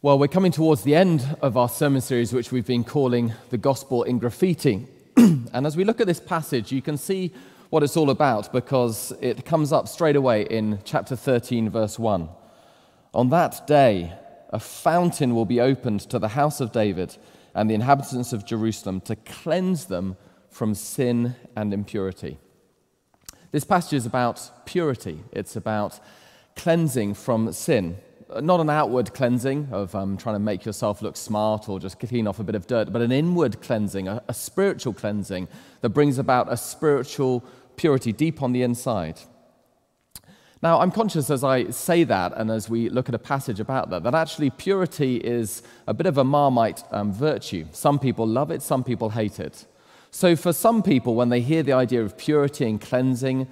Well, we're coming towards the end of our sermon series, which we've been calling The Gospel in Graffiti. and as we look at this passage, you can see what it's all about because it comes up straight away in chapter 13, verse 1. On that day, a fountain will be opened to the house of David and the inhabitants of Jerusalem to cleanse them from sin and impurity. This passage is about purity, it's about cleansing from sin not an outward cleansing of um, trying to make yourself look smart or just clean off a bit of dirt, but an inward cleansing, a, a spiritual cleansing that brings about a spiritual purity deep on the inside. Now, I'm conscious as I say that and as we look at a passage about that, that actually purity is a bit of a marmite um, virtue. Some people love it, some people hate it. So, for some people, when they hear the idea of purity and cleansing,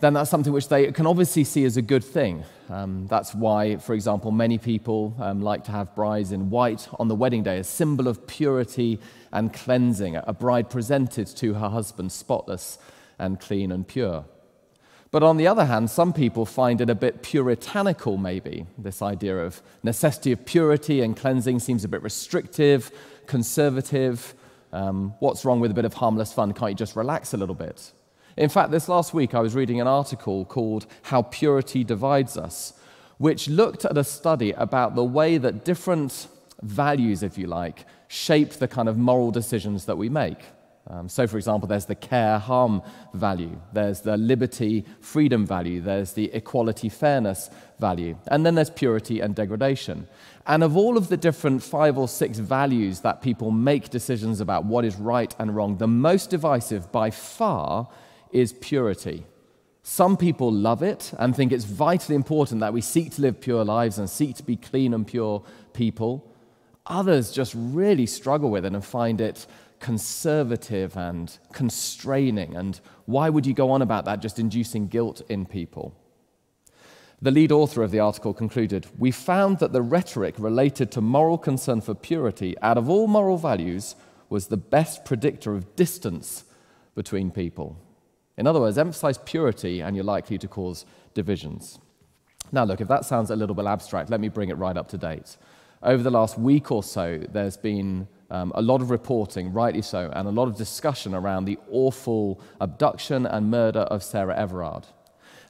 then that's something which they can obviously see as a good thing. Um, that's why, for example, many people um, like to have brides in white on the wedding day, a symbol of purity and cleansing, a bride presented to her husband spotless and clean and pure. But on the other hand, some people find it a bit puritanical, maybe. This idea of necessity of purity and cleansing seems a bit restrictive, conservative. Um, what's wrong with a bit of harmless fun? Can't you just relax a little bit? In fact, this last week I was reading an article called How Purity Divides Us, which looked at a study about the way that different values, if you like, shape the kind of moral decisions that we make. Um, so, for example, there's the care harm value, there's the liberty freedom value, there's the equality fairness value, and then there's purity and degradation. And of all of the different five or six values that people make decisions about what is right and wrong, the most divisive by far is purity. Some people love it and think it's vitally important that we seek to live pure lives and seek to be clean and pure people. Others just really struggle with it and find it conservative and constraining. And why would you go on about that, just inducing guilt in people? The lead author of the article concluded We found that the rhetoric related to moral concern for purity, out of all moral values, was the best predictor of distance between people. In other words, emphasize purity and you're likely to cause divisions. Now, look, if that sounds a little bit abstract, let me bring it right up to date. Over the last week or so, there's been um, a lot of reporting, rightly so, and a lot of discussion around the awful abduction and murder of Sarah Everard.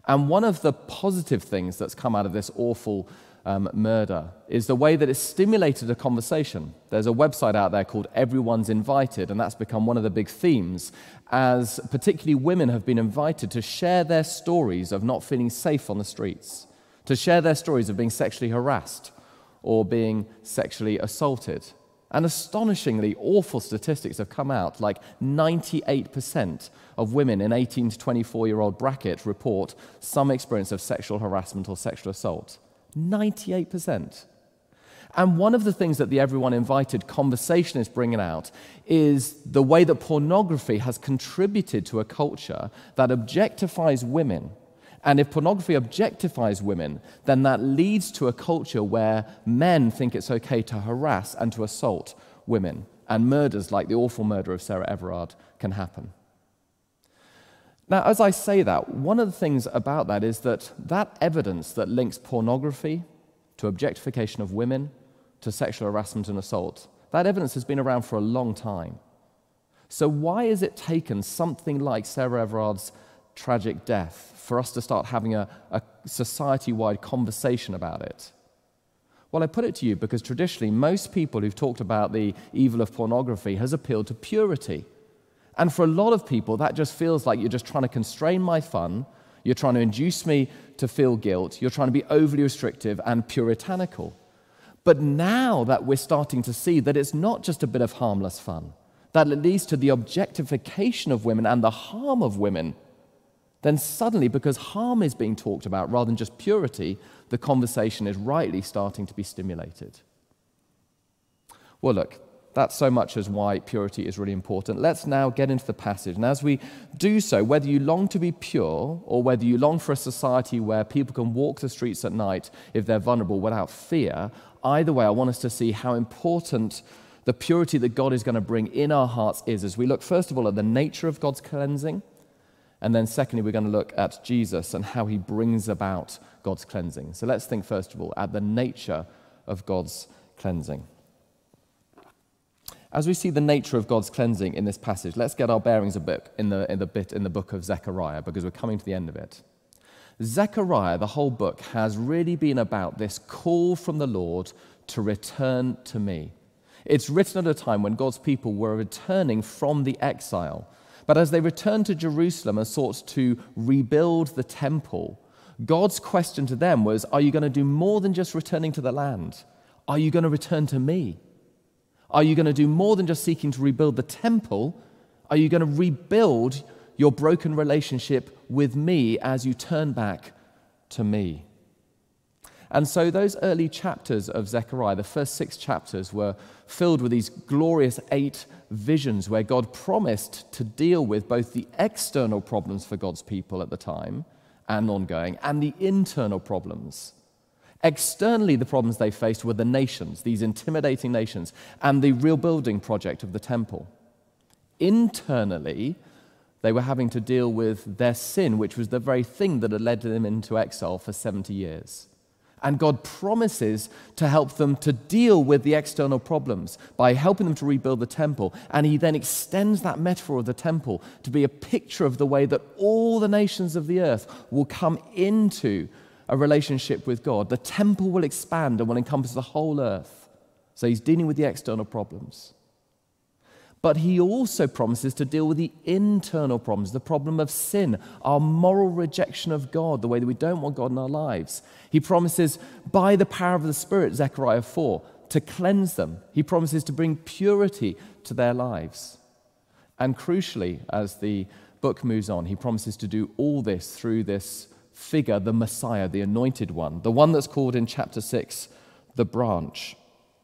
And one of the positive things that's come out of this awful um, murder is the way that it stimulated a conversation. There's a website out there called Everyone's Invited, and that's become one of the big themes, as particularly women have been invited to share their stories of not feeling safe on the streets, to share their stories of being sexually harassed or being sexually assaulted. And astonishingly, awful statistics have come out like 98% of women in 18 to 24 year old bracket report some experience of sexual harassment or sexual assault. 98%. And one of the things that the Everyone Invited conversation is bringing out is the way that pornography has contributed to a culture that objectifies women. And if pornography objectifies women, then that leads to a culture where men think it's okay to harass and to assault women. And murders like the awful murder of Sarah Everard can happen. Now, as I say that, one of the things about that is that that evidence that links pornography to objectification of women, to sexual harassment and assault, that evidence has been around for a long time. So, why has it taken something like Sarah Everard's tragic death for us to start having a, a society wide conversation about it? Well, I put it to you because traditionally, most people who've talked about the evil of pornography has appealed to purity. And for a lot of people, that just feels like you're just trying to constrain my fun. You're trying to induce me to feel guilt. You're trying to be overly restrictive and puritanical. But now that we're starting to see that it's not just a bit of harmless fun, that it leads to the objectification of women and the harm of women, then suddenly, because harm is being talked about rather than just purity, the conversation is rightly starting to be stimulated. Well, look, that's so much as why purity is really important. Let's now get into the passage. And as we do so, whether you long to be pure or whether you long for a society where people can walk the streets at night if they're vulnerable without fear, either way, I want us to see how important the purity that God is going to bring in our hearts is as we look, first of all, at the nature of God's cleansing. And then, secondly, we're going to look at Jesus and how he brings about God's cleansing. So let's think, first of all, at the nature of God's cleansing. As we see the nature of God's cleansing in this passage, let's get our bearings a bit in the, in the bit in the book of Zechariah because we're coming to the end of it. Zechariah, the whole book, has really been about this call from the Lord to return to me. It's written at a time when God's people were returning from the exile. But as they returned to Jerusalem and sought to rebuild the temple, God's question to them was Are you going to do more than just returning to the land? Are you going to return to me? Are you going to do more than just seeking to rebuild the temple? Are you going to rebuild your broken relationship with me as you turn back to me? And so, those early chapters of Zechariah, the first six chapters, were filled with these glorious eight visions where God promised to deal with both the external problems for God's people at the time and ongoing, and the internal problems. Externally, the problems they faced were the nations, these intimidating nations, and the rebuilding project of the temple. Internally, they were having to deal with their sin, which was the very thing that had led them into exile for 70 years. And God promises to help them to deal with the external problems by helping them to rebuild the temple. And He then extends that metaphor of the temple to be a picture of the way that all the nations of the earth will come into a relationship with God. The temple will expand and will encompass the whole earth. So He's dealing with the external problems. But he also promises to deal with the internal problems, the problem of sin, our moral rejection of God, the way that we don't want God in our lives. He promises, by the power of the Spirit, Zechariah 4, to cleanse them. He promises to bring purity to their lives. And crucially, as the book moves on, he promises to do all this through this figure, the Messiah, the anointed one, the one that's called in chapter 6 the branch.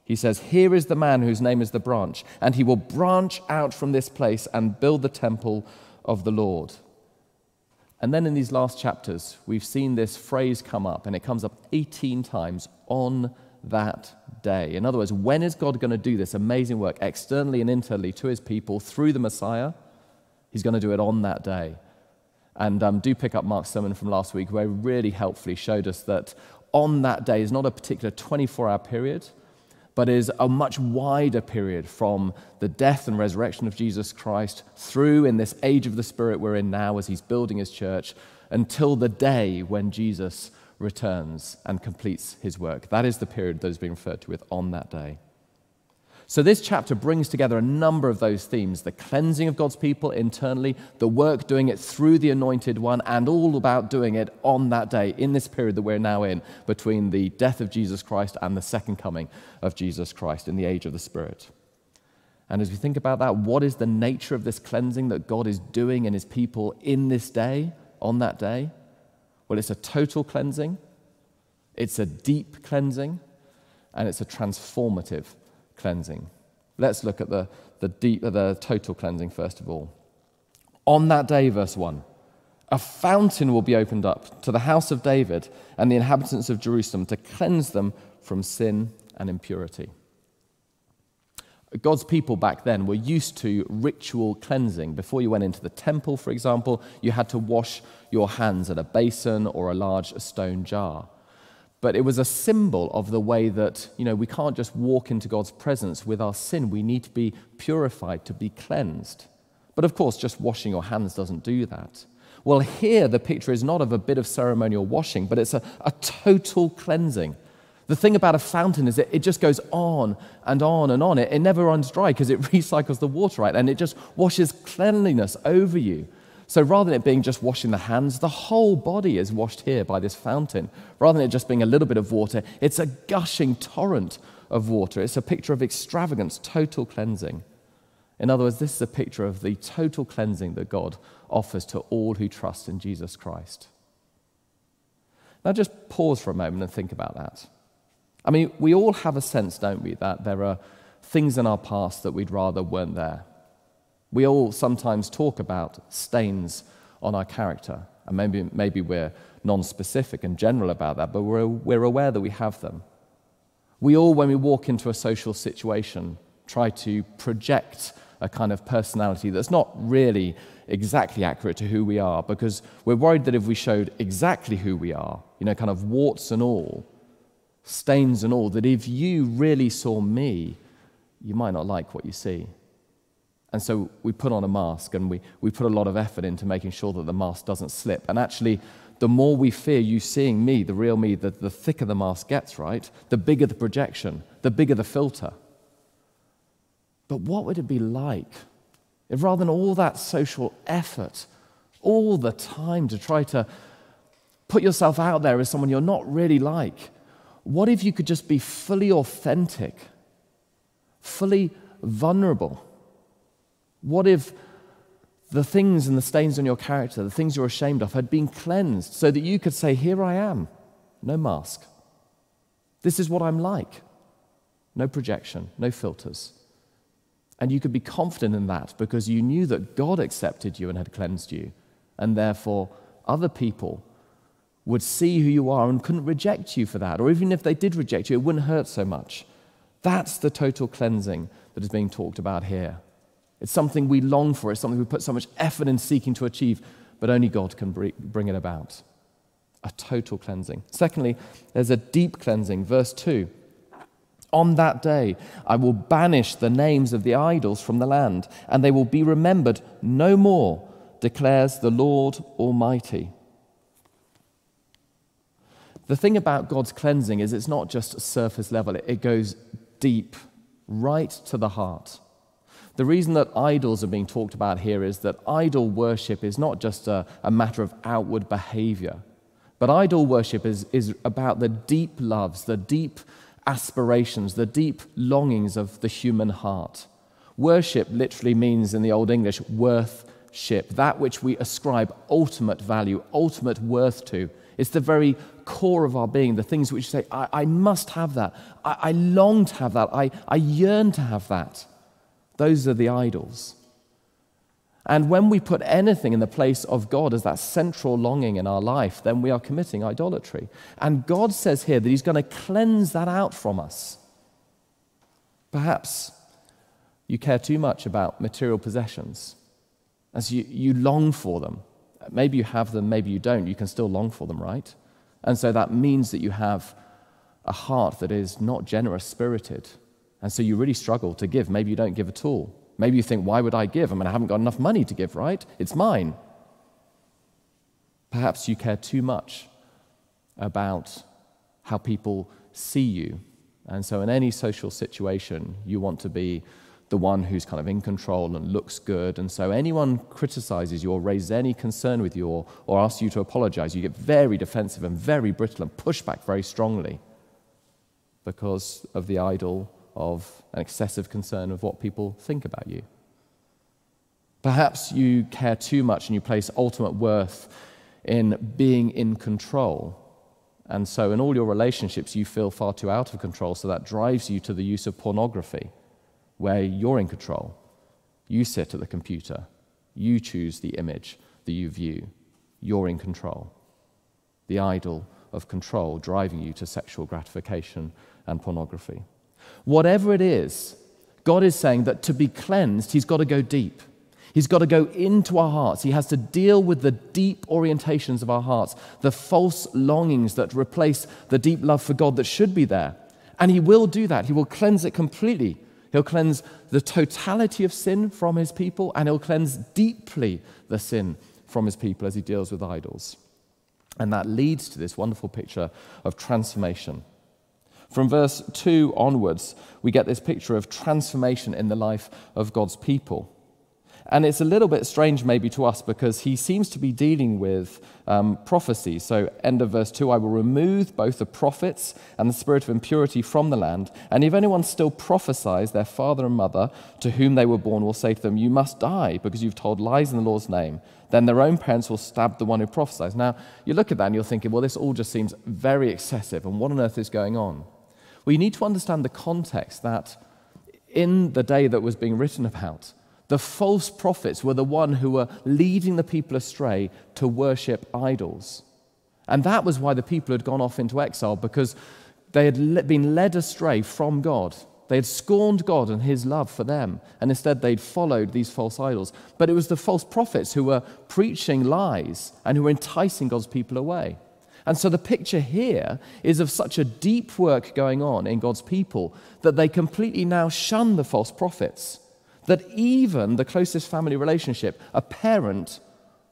He says, Here is the man whose name is the branch, and he will branch out from this place and build the temple of the Lord. And then in these last chapters, we've seen this phrase come up, and it comes up 18 times on that day. In other words, when is God going to do this amazing work externally and internally to his people through the Messiah? He's going to do it on that day. And um, do pick up Mark's sermon from last week, where he really helpfully showed us that on that day is not a particular 24 hour period but is a much wider period from the death and resurrection of Jesus Christ through in this age of the Spirit we're in now as he's building his church until the day when Jesus returns and completes his work. That is the period that is being referred to with on that day. So, this chapter brings together a number of those themes the cleansing of God's people internally, the work doing it through the anointed one, and all about doing it on that day, in this period that we're now in, between the death of Jesus Christ and the second coming of Jesus Christ in the age of the Spirit. And as we think about that, what is the nature of this cleansing that God is doing in his people in this day, on that day? Well, it's a total cleansing, it's a deep cleansing, and it's a transformative cleansing. Let's look at the, the, deep, the total cleansing first of all. On that day, verse 1, a fountain will be opened up to the house of David and the inhabitants of Jerusalem to cleanse them from sin and impurity. God's people back then were used to ritual cleansing. Before you went into the temple, for example, you had to wash your hands at a basin or a large stone jar but it was a symbol of the way that, you know, we can't just walk into God's presence with our sin. We need to be purified, to be cleansed. But of course, just washing your hands doesn't do that. Well, here the picture is not of a bit of ceremonial washing, but it's a, a total cleansing. The thing about a fountain is that it just goes on and on and on. It, it never runs dry because it recycles the water, right? And it just washes cleanliness over you. So rather than it being just washing the hands, the whole body is washed here by this fountain. Rather than it just being a little bit of water, it's a gushing torrent of water. It's a picture of extravagance, total cleansing. In other words, this is a picture of the total cleansing that God offers to all who trust in Jesus Christ. Now, just pause for a moment and think about that. I mean, we all have a sense, don't we, that there are things in our past that we'd rather weren't there. We all sometimes talk about stains on our character, and maybe, maybe we're non specific and general about that, but we're, we're aware that we have them. We all, when we walk into a social situation, try to project a kind of personality that's not really exactly accurate to who we are because we're worried that if we showed exactly who we are, you know, kind of warts and all, stains and all, that if you really saw me, you might not like what you see. And so we put on a mask and we, we put a lot of effort into making sure that the mask doesn't slip. And actually, the more we fear you seeing me, the real me, the, the thicker the mask gets, right? The bigger the projection, the bigger the filter. But what would it be like if rather than all that social effort, all the time to try to put yourself out there as someone you're not really like, what if you could just be fully authentic, fully vulnerable? What if the things and the stains on your character, the things you're ashamed of, had been cleansed so that you could say, Here I am, no mask. This is what I'm like. No projection, no filters. And you could be confident in that because you knew that God accepted you and had cleansed you. And therefore, other people would see who you are and couldn't reject you for that. Or even if they did reject you, it wouldn't hurt so much. That's the total cleansing that is being talked about here. It's something we long for, it's something we put so much effort in seeking to achieve, but only God can bring it about. A total cleansing. Secondly, there's a deep cleansing. Verse 2 On that day, I will banish the names of the idols from the land, and they will be remembered no more, declares the Lord Almighty. The thing about God's cleansing is it's not just a surface level, it goes deep, right to the heart. The reason that idols are being talked about here is that idol worship is not just a, a matter of outward behavior, but idol worship is, is about the deep loves, the deep aspirations, the deep longings of the human heart. Worship literally means, in the Old English, worthship, that which we ascribe ultimate value, ultimate worth to. It's the very core of our being, the things which say, I, I must have that. I, I long to have that. I, I yearn to have that. Those are the idols. And when we put anything in the place of God as that central longing in our life, then we are committing idolatry. And God says here that He's going to cleanse that out from us. Perhaps you care too much about material possessions as you, you long for them. Maybe you have them, maybe you don't. You can still long for them, right? And so that means that you have a heart that is not generous spirited and so you really struggle to give. Maybe you don't give at all. Maybe you think, why would I give? I mean, I haven't got enough money to give, right? It's mine. Perhaps you care too much about how people see you. And so, in any social situation, you want to be the one who's kind of in control and looks good. And so, anyone criticizes you or raises any concern with you or, or asks you to apologize, you get very defensive and very brittle and push back very strongly because of the idol of an excessive concern of what people think about you. Perhaps you care too much and you place ultimate worth in being in control. And so, in all your relationships, you feel far too out of control, so that drives you to the use of pornography, where you're in control. You sit at the computer, you choose the image that you view, you're in control. The idol of control driving you to sexual gratification and pornography. Whatever it is, God is saying that to be cleansed, He's got to go deep. He's got to go into our hearts. He has to deal with the deep orientations of our hearts, the false longings that replace the deep love for God that should be there. And He will do that. He will cleanse it completely. He'll cleanse the totality of sin from His people, and He'll cleanse deeply the sin from His people as He deals with idols. And that leads to this wonderful picture of transformation. From verse 2 onwards, we get this picture of transformation in the life of God's people. And it's a little bit strange, maybe, to us because he seems to be dealing with um, prophecy. So, end of verse 2 I will remove both the prophets and the spirit of impurity from the land. And if anyone still prophesies, their father and mother to whom they were born will say to them, You must die because you've told lies in the Lord's name. Then their own parents will stab the one who prophesies. Now, you look at that and you're thinking, Well, this all just seems very excessive. And what on earth is going on? We need to understand the context that in the day that was being written about, the false prophets were the one who were leading the people astray to worship idols. And that was why the people had gone off into exile, because they had been led astray from God. They had scorned God and his love for them, and instead they'd followed these false idols. But it was the false prophets who were preaching lies and who were enticing God's people away. And so the picture here is of such a deep work going on in God's people that they completely now shun the false prophets. That even the closest family relationship, a parent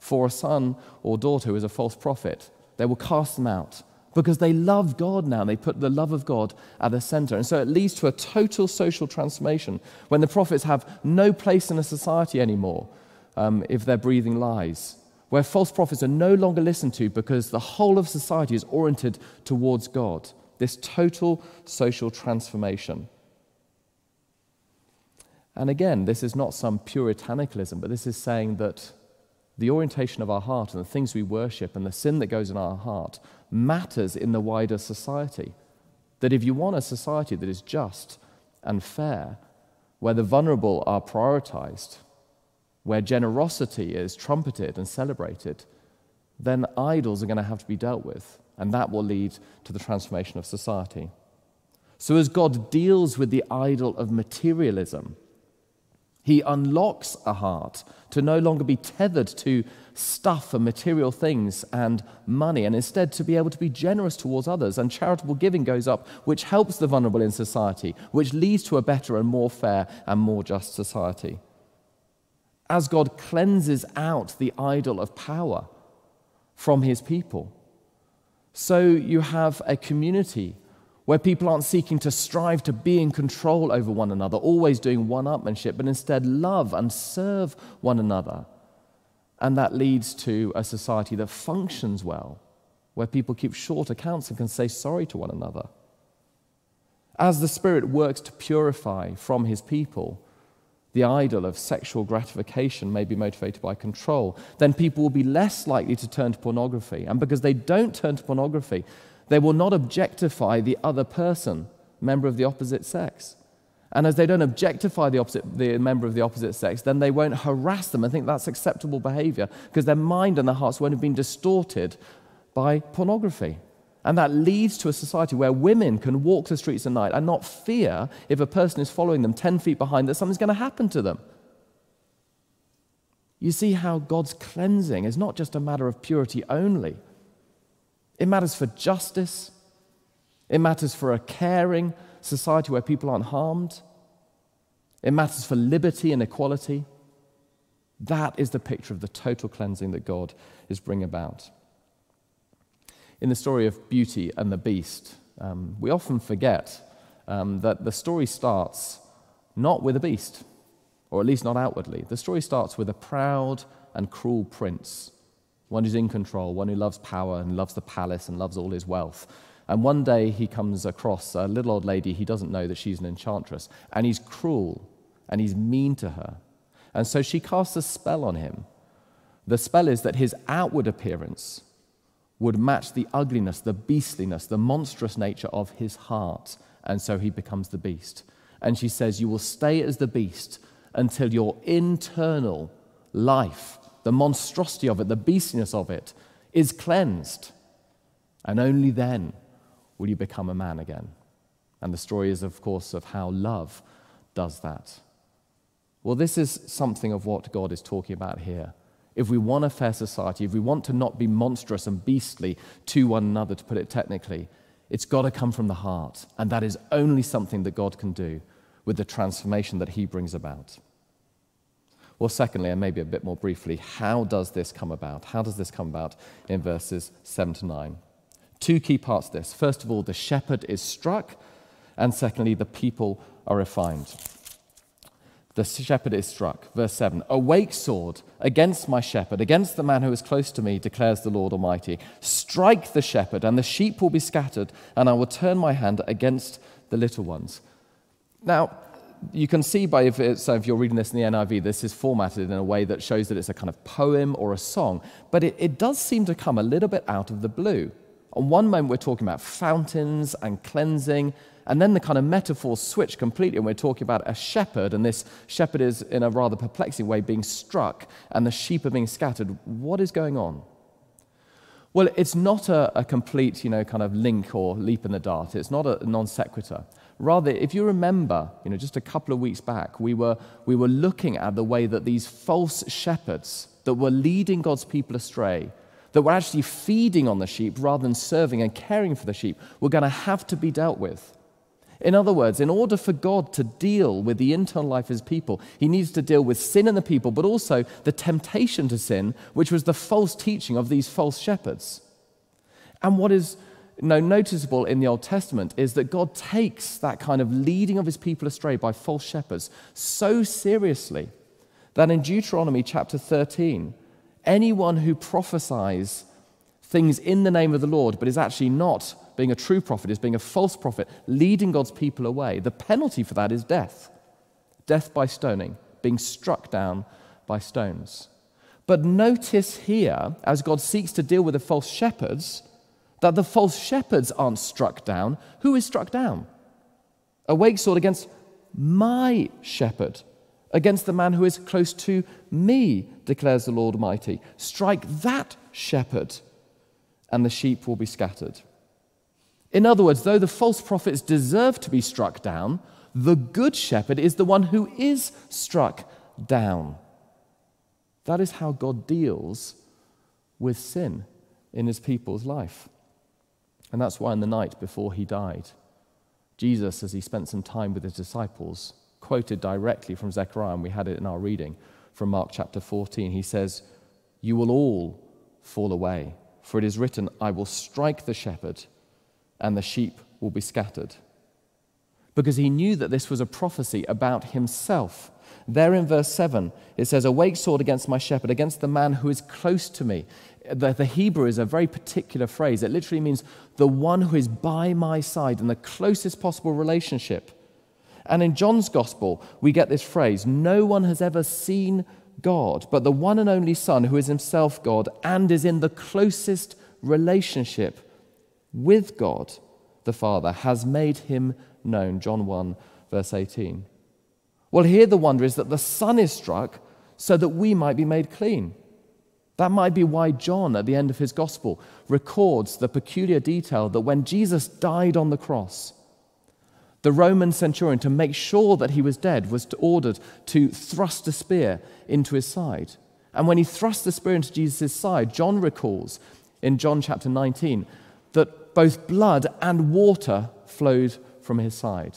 for a son or daughter who is a false prophet, they will cast them out because they love God now. They put the love of God at the center. And so it leads to a total social transformation when the prophets have no place in a society anymore um, if they're breathing lies where false prophets are no longer listened to because the whole of society is oriented towards God. This total social transformation. And again, this is not some puritanicalism, but this is saying that the orientation of our heart and the things we worship and the sin that goes in our heart matters in the wider society. That if you want a society that is just and fair, where the vulnerable are prioritized, where generosity is trumpeted and celebrated, then idols are going to have to be dealt with, and that will lead to the transformation of society. So, as God deals with the idol of materialism, he unlocks a heart to no longer be tethered to stuff and material things and money, and instead to be able to be generous towards others. And charitable giving goes up, which helps the vulnerable in society, which leads to a better and more fair and more just society as God cleanses out the idol of power from his people. So you have a community where people aren't seeking to strive to be in control over one another, always doing one upmanship, but instead love and serve one another. And that leads to a society that functions well, where people keep short accounts and can say sorry to one another. As the Spirit works to purify from his people, the idol of sexual gratification may be motivated by control, then people will be less likely to turn to pornography. And because they don't turn to pornography, they will not objectify the other person, member of the opposite sex. And as they don't objectify the, opposite, the member of the opposite sex, then they won't harass them and think that's acceptable behavior because their mind and their hearts won't have been distorted by pornography. And that leads to a society where women can walk the streets at night and not fear if a person is following them 10 feet behind that something's going to happen to them. You see how God's cleansing is not just a matter of purity only, it matters for justice, it matters for a caring society where people aren't harmed, it matters for liberty and equality. That is the picture of the total cleansing that God is bringing about in the story of Beauty and the Beast, um, we often forget um, that the story starts not with a beast, or at least not outwardly. The story starts with a proud and cruel prince, one who's in control, one who loves power and loves the palace and loves all his wealth. And one day he comes across a little old lady, he doesn't know that she's an enchantress, and he's cruel and he's mean to her. And so she casts a spell on him. The spell is that his outward appearance would match the ugliness, the beastliness, the monstrous nature of his heart. And so he becomes the beast. And she says, You will stay as the beast until your internal life, the monstrosity of it, the beastliness of it, is cleansed. And only then will you become a man again. And the story is, of course, of how love does that. Well, this is something of what God is talking about here if we want a fair society, if we want to not be monstrous and beastly to one another, to put it technically, it's got to come from the heart. And that is only something that God can do with the transformation that He brings about. Well, secondly, and maybe a bit more briefly, how does this come about? How does this come about in verses 7 to 9? Two key parts to this. First of all, the shepherd is struck, and secondly, the people are refined. The shepherd is struck. Verse 7 Awake, sword, against my shepherd, against the man who is close to me, declares the Lord Almighty. Strike the shepherd, and the sheep will be scattered, and I will turn my hand against the little ones. Now, you can see by if, so if you're reading this in the NIV, this is formatted in a way that shows that it's a kind of poem or a song, but it, it does seem to come a little bit out of the blue. On one moment, we're talking about fountains and cleansing, and then the kind of metaphors switch completely, and we're talking about a shepherd, and this shepherd is, in a rather perplexing way, being struck, and the sheep are being scattered. What is going on? Well, it's not a, a complete, you know, kind of link or leap in the dart. It's not a non sequitur. Rather, if you remember, you know, just a couple of weeks back, we were, we were looking at the way that these false shepherds that were leading God's people astray, that we're actually feeding on the sheep rather than serving and caring for the sheep, were going to have to be dealt with. In other words, in order for God to deal with the internal life of his people, he needs to deal with sin in the people, but also the temptation to sin, which was the false teaching of these false shepherds. And what is you know, noticeable in the Old Testament is that God takes that kind of leading of his people astray by false shepherds so seriously that in Deuteronomy chapter 13, anyone who prophesies things in the name of the Lord but is actually not being a true prophet, is being a false prophet, leading God's people away, the penalty for that is death. Death by stoning, being struck down by stones. But notice here, as God seeks to deal with the false shepherds, that the false shepherds aren't struck down. Who is struck down? A wake sword against my shepherd, against the man who is close to me, declares the Lord Almighty. Strike that shepherd, and the sheep will be scattered. In other words, though the false prophets deserve to be struck down, the good shepherd is the one who is struck down. That is how God deals with sin in his people's life. And that's why in the night before he died, Jesus, as he spent some time with his disciples, quoted directly from Zechariah, and we had it in our reading from Mark chapter 14. He says, You will all fall away, for it is written, I will strike the shepherd and the sheep will be scattered. Because he knew that this was a prophecy about himself. There in verse 7, it says, Awake sword against my shepherd, against the man who is close to me. The, the, Hebrew is a very particular phrase. It literally means the one who is by my side in the closest possible relationship. And in John's gospel, we get this phrase No one has ever seen God, but the one and only Son who is himself God and is in the closest relationship with God the Father has made him known. John 1, verse 18. Well, here the wonder is that the Son is struck so that we might be made clean. That might be why John, at the end of his gospel, records the peculiar detail that when Jesus died on the cross, the Roman centurion, to make sure that he was dead, was ordered to thrust a spear into his side. And when he thrust the spear into Jesus' side, John recalls in John chapter 19 that both blood and water flowed from his side.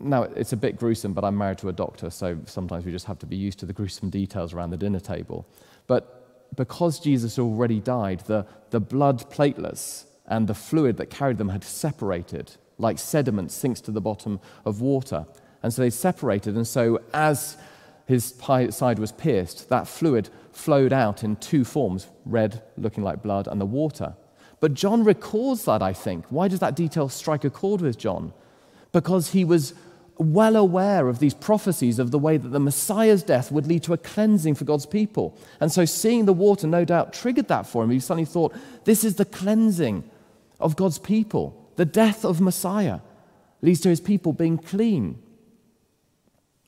Now, it's a bit gruesome, but I'm married to a doctor, so sometimes we just have to be used to the gruesome details around the dinner table. But because Jesus already died, the, the blood platelets and the fluid that carried them had separated, like sediment sinks to the bottom of water. And so they separated, and so as his side was pierced, that fluid flowed out in two forms red, looking like blood, and the water. But John records that, I think. Why does that detail strike a chord with John? Because he was well aware of these prophecies of the way that the Messiah's death would lead to a cleansing for God's people. And so seeing the water no doubt triggered that for him. He suddenly thought, this is the cleansing of God's people. The death of Messiah leads to his people being clean.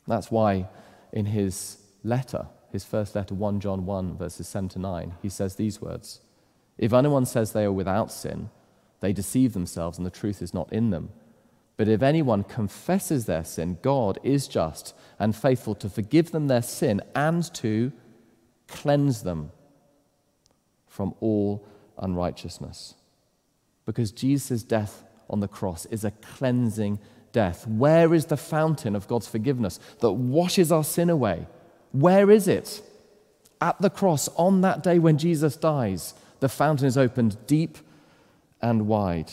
That's why in his letter, his first letter, 1 John 1, verses 7 to 9, he says these words if anyone says they are without sin, they deceive themselves and the truth is not in them. But if anyone confesses their sin, God is just and faithful to forgive them their sin and to cleanse them from all unrighteousness. Because Jesus' death on the cross is a cleansing death. Where is the fountain of God's forgiveness that washes our sin away? Where is it? At the cross, on that day when Jesus dies the fountain is opened deep and wide.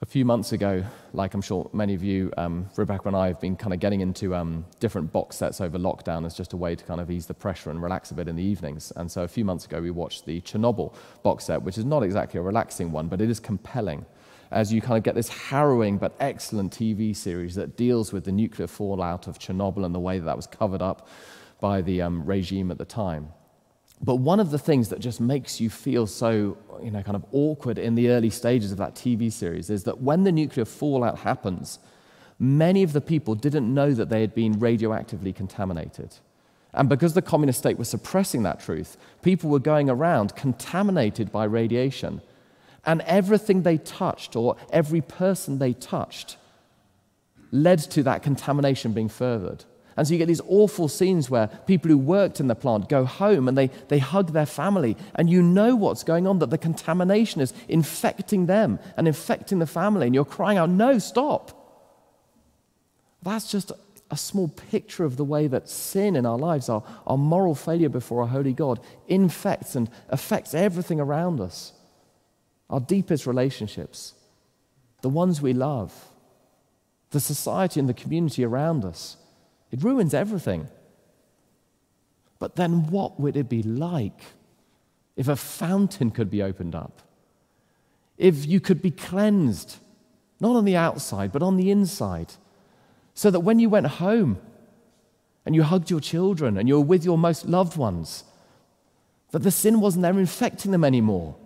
A few months ago, like I'm sure many of you, um, Rebecca and I have been kind of getting into um, different box sets over lockdown as just a way to kind of ease the pressure and relax a bit in the evenings. And so a few months ago, we watched the Chernobyl box set, which is not exactly a relaxing one, but it is compelling as you kind of get this harrowing but excellent TV series that deals with the nuclear fallout of Chernobyl and the way that that was covered up by the um, regime at the time. But one of the things that just makes you feel so, you know, kind of awkward in the early stages of that TV series is that when the nuclear fallout happens, many of the people didn't know that they had been radioactively contaminated. And because the communist state was suppressing that truth, people were going around contaminated by radiation. And everything they touched, or every person they touched, led to that contamination being furthered. And so you get these awful scenes where people who worked in the plant go home and they, they hug their family, and you know what's going on, that the contamination is infecting them and infecting the family, and you're crying out, No, stop. That's just a small picture of the way that sin in our lives, our, our moral failure before a holy God, infects and affects everything around us. Our deepest relationships, the ones we love, the society and the community around us. It ruins everything. But then, what would it be like if a fountain could be opened up? If you could be cleansed, not on the outside, but on the inside? So that when you went home and you hugged your children and you were with your most loved ones, that the sin wasn't there infecting them anymore.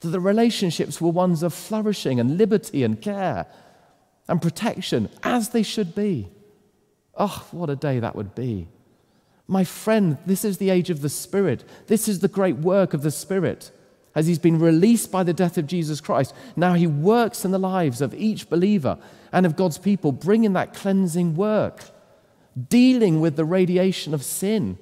That the relationships were ones of flourishing and liberty and care and protection as they should be. Oh, what a day that would be. My friend, this is the age of the Spirit. This is the great work of the Spirit. As he's been released by the death of Jesus Christ, now he works in the lives of each believer and of God's people, bringing that cleansing work, dealing with the radiation of sin,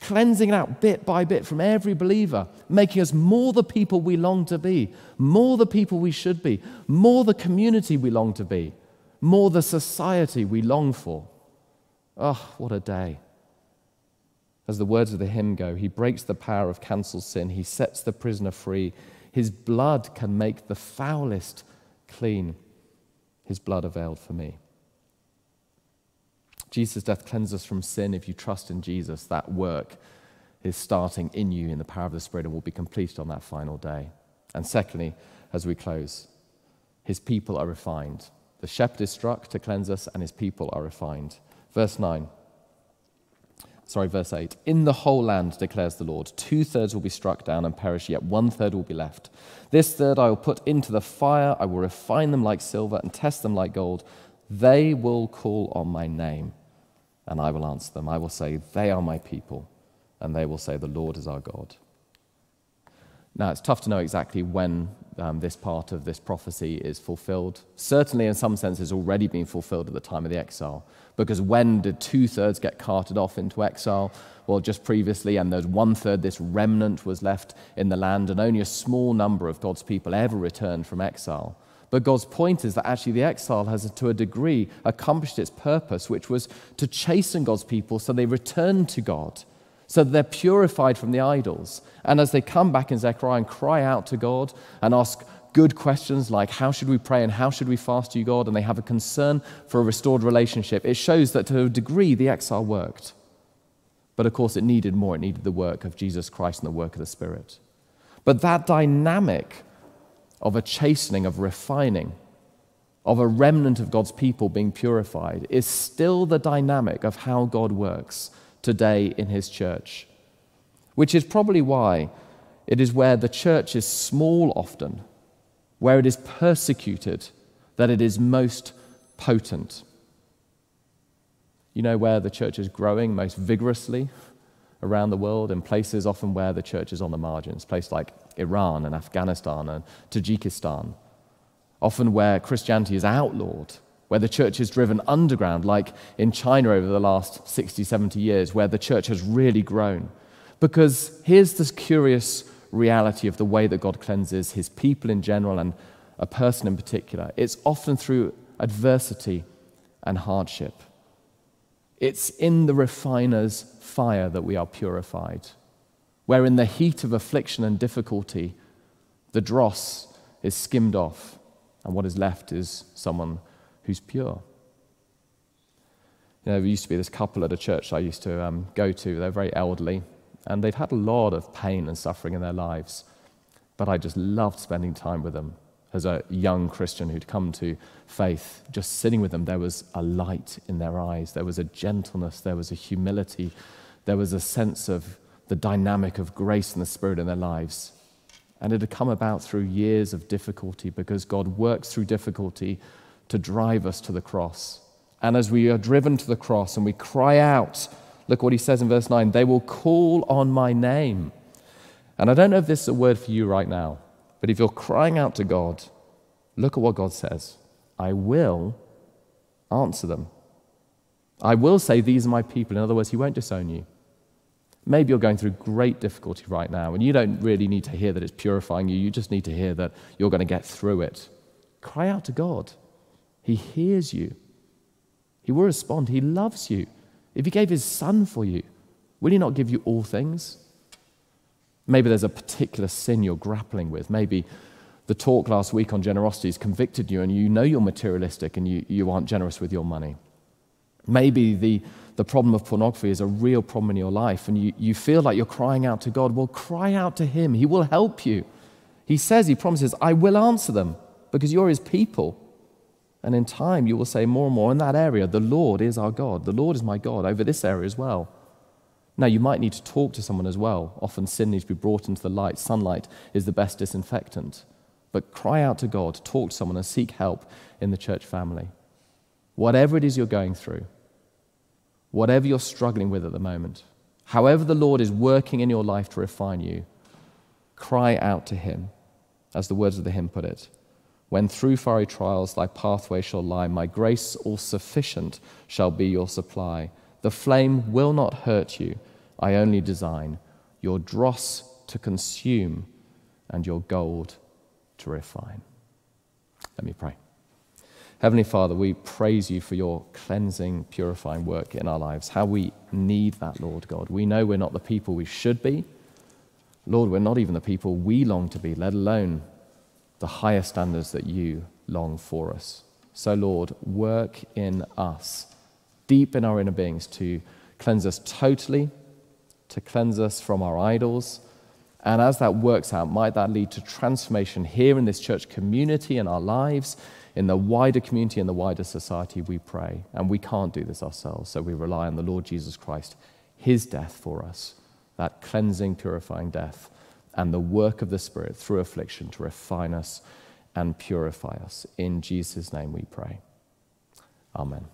cleansing it out bit by bit from every believer, making us more the people we long to be, more the people we should be, more the community we long to be, more the society we long for. Oh, what a day. As the words of the hymn go, he breaks the power of cancelled sin, he sets the prisoner free. His blood can make the foulest clean his blood availed for me. Jesus' death cleanses us from sin. If you trust in Jesus, that work is starting in you in the power of the Spirit and will be completed on that final day. And secondly, as we close, his people are refined. The shepherd is struck to cleanse us, and his people are refined. Verse 9. Sorry, verse 8. In the whole land, declares the Lord, two thirds will be struck down and perish, yet one third will be left. This third I will put into the fire, I will refine them like silver and test them like gold. They will call on my name, and I will answer them. I will say, They are my people, and they will say, The Lord is our God. Now, it's tough to know exactly when um, this part of this prophecy is fulfilled. Certainly, in some sense, it's already been fulfilled at the time of the exile. Because when did two thirds get carted off into exile? Well, just previously, and there's one third, this remnant was left in the land, and only a small number of God's people ever returned from exile. But God's point is that actually the exile has, to a degree, accomplished its purpose, which was to chasten God's people so they return to God so they're purified from the idols. And as they come back in Zechariah and cry out to God and ask good questions like, How should we pray and how should we fast you, God? And they have a concern for a restored relationship, it shows that to a degree the exile worked. But of course, it needed more. It needed the work of Jesus Christ and the work of the Spirit. But that dynamic of a chastening, of refining, of a remnant of God's people being purified is still the dynamic of how God works today in his church, which is probably why it is where the church is small often, where it is persecuted, that it is most potent. You know where the church is growing most vigorously around the world, in places often where the church is on the margins, places like Iran and Afghanistan and Tajikistan, often where Christianity is outlawed where the church is driven underground, like in China over the last 60, 70 years, where the church has really grown. Because here's this curious reality of the way that God cleanses his people in general and a person in particular. It's often through adversity and hardship. It's in the refiner's fire that we are purified, where in the heat of affliction and difficulty, the dross is skimmed off, and what is left is someone who's pure. You know, there used to be this couple at a church I used to um, go to. They're very elderly, and they'd had a lot of pain and suffering in their lives. But I just loved spending time with them as a young Christian who'd come to faith. Just sitting with them, there was a light in their eyes, there was a gentleness, there was a humility, there was a sense of the dynamic of grace and the Spirit in their lives. And it had come about through years of difficulty because God works through difficulty to drive us to the cross. And as we are driven to the cross and we cry out, look what he says in verse 9 they will call on my name. And I don't know if this is a word for you right now, but if you're crying out to God, look at what God says I will answer them. I will say, These are my people. In other words, He won't disown you. Maybe you're going through great difficulty right now, and you don't really need to hear that it's purifying you. You just need to hear that you're going to get through it. Cry out to God. He hears you, He will respond. He loves you. If He gave His Son for you, will He not give you all things? Maybe there's a particular sin you're grappling with. Maybe the talk last week on generosity has convicted you and you know you're materialistic and you, you aren't generous with your money. Maybe the, the problem of pornography is a real problem in your life and you, you feel like you're crying out to God. Well, cry out to Him. He will help you. He says, He promises, I will answer them because you're His people. And in time, you will say more and more in that area, the Lord is our God. The Lord is my God over this area as well. Now, you might need to talk to someone as well. Often sin needs to be brought into the light. Sunlight is the best disinfectant. But cry out to God, talk to someone, and seek help in the church family. Whatever it is you're going through, whatever you're struggling with at the moment, however the Lord is working in your life to refine you, cry out to Him, as the words of the hymn put it. When through fiery trials thy pathway shall lie, my grace all sufficient shall be your supply. The flame will not hurt you, I only design your dross to consume and your gold to refine. Let me pray. Heavenly Father, we praise you for your cleansing, purifying work in our lives. How we need that, Lord God. We know we're not the people we should be. Lord, we're not even the people we long to be, let alone the higher standards that you long for us. So, Lord, work in us, deep in our inner beings, to cleanse us totally, to cleanse us from our idols. And as that works out, might that lead to transformation here in this church community, in our lives, in the wider community, in the wider society, we pray. And we can't do this ourselves, so we rely on the Lord Jesus Christ, his death for us, that cleansing, purifying death and the work of the Spirit through affliction to refine us and purify us. In Jesus' name we pray. Amen.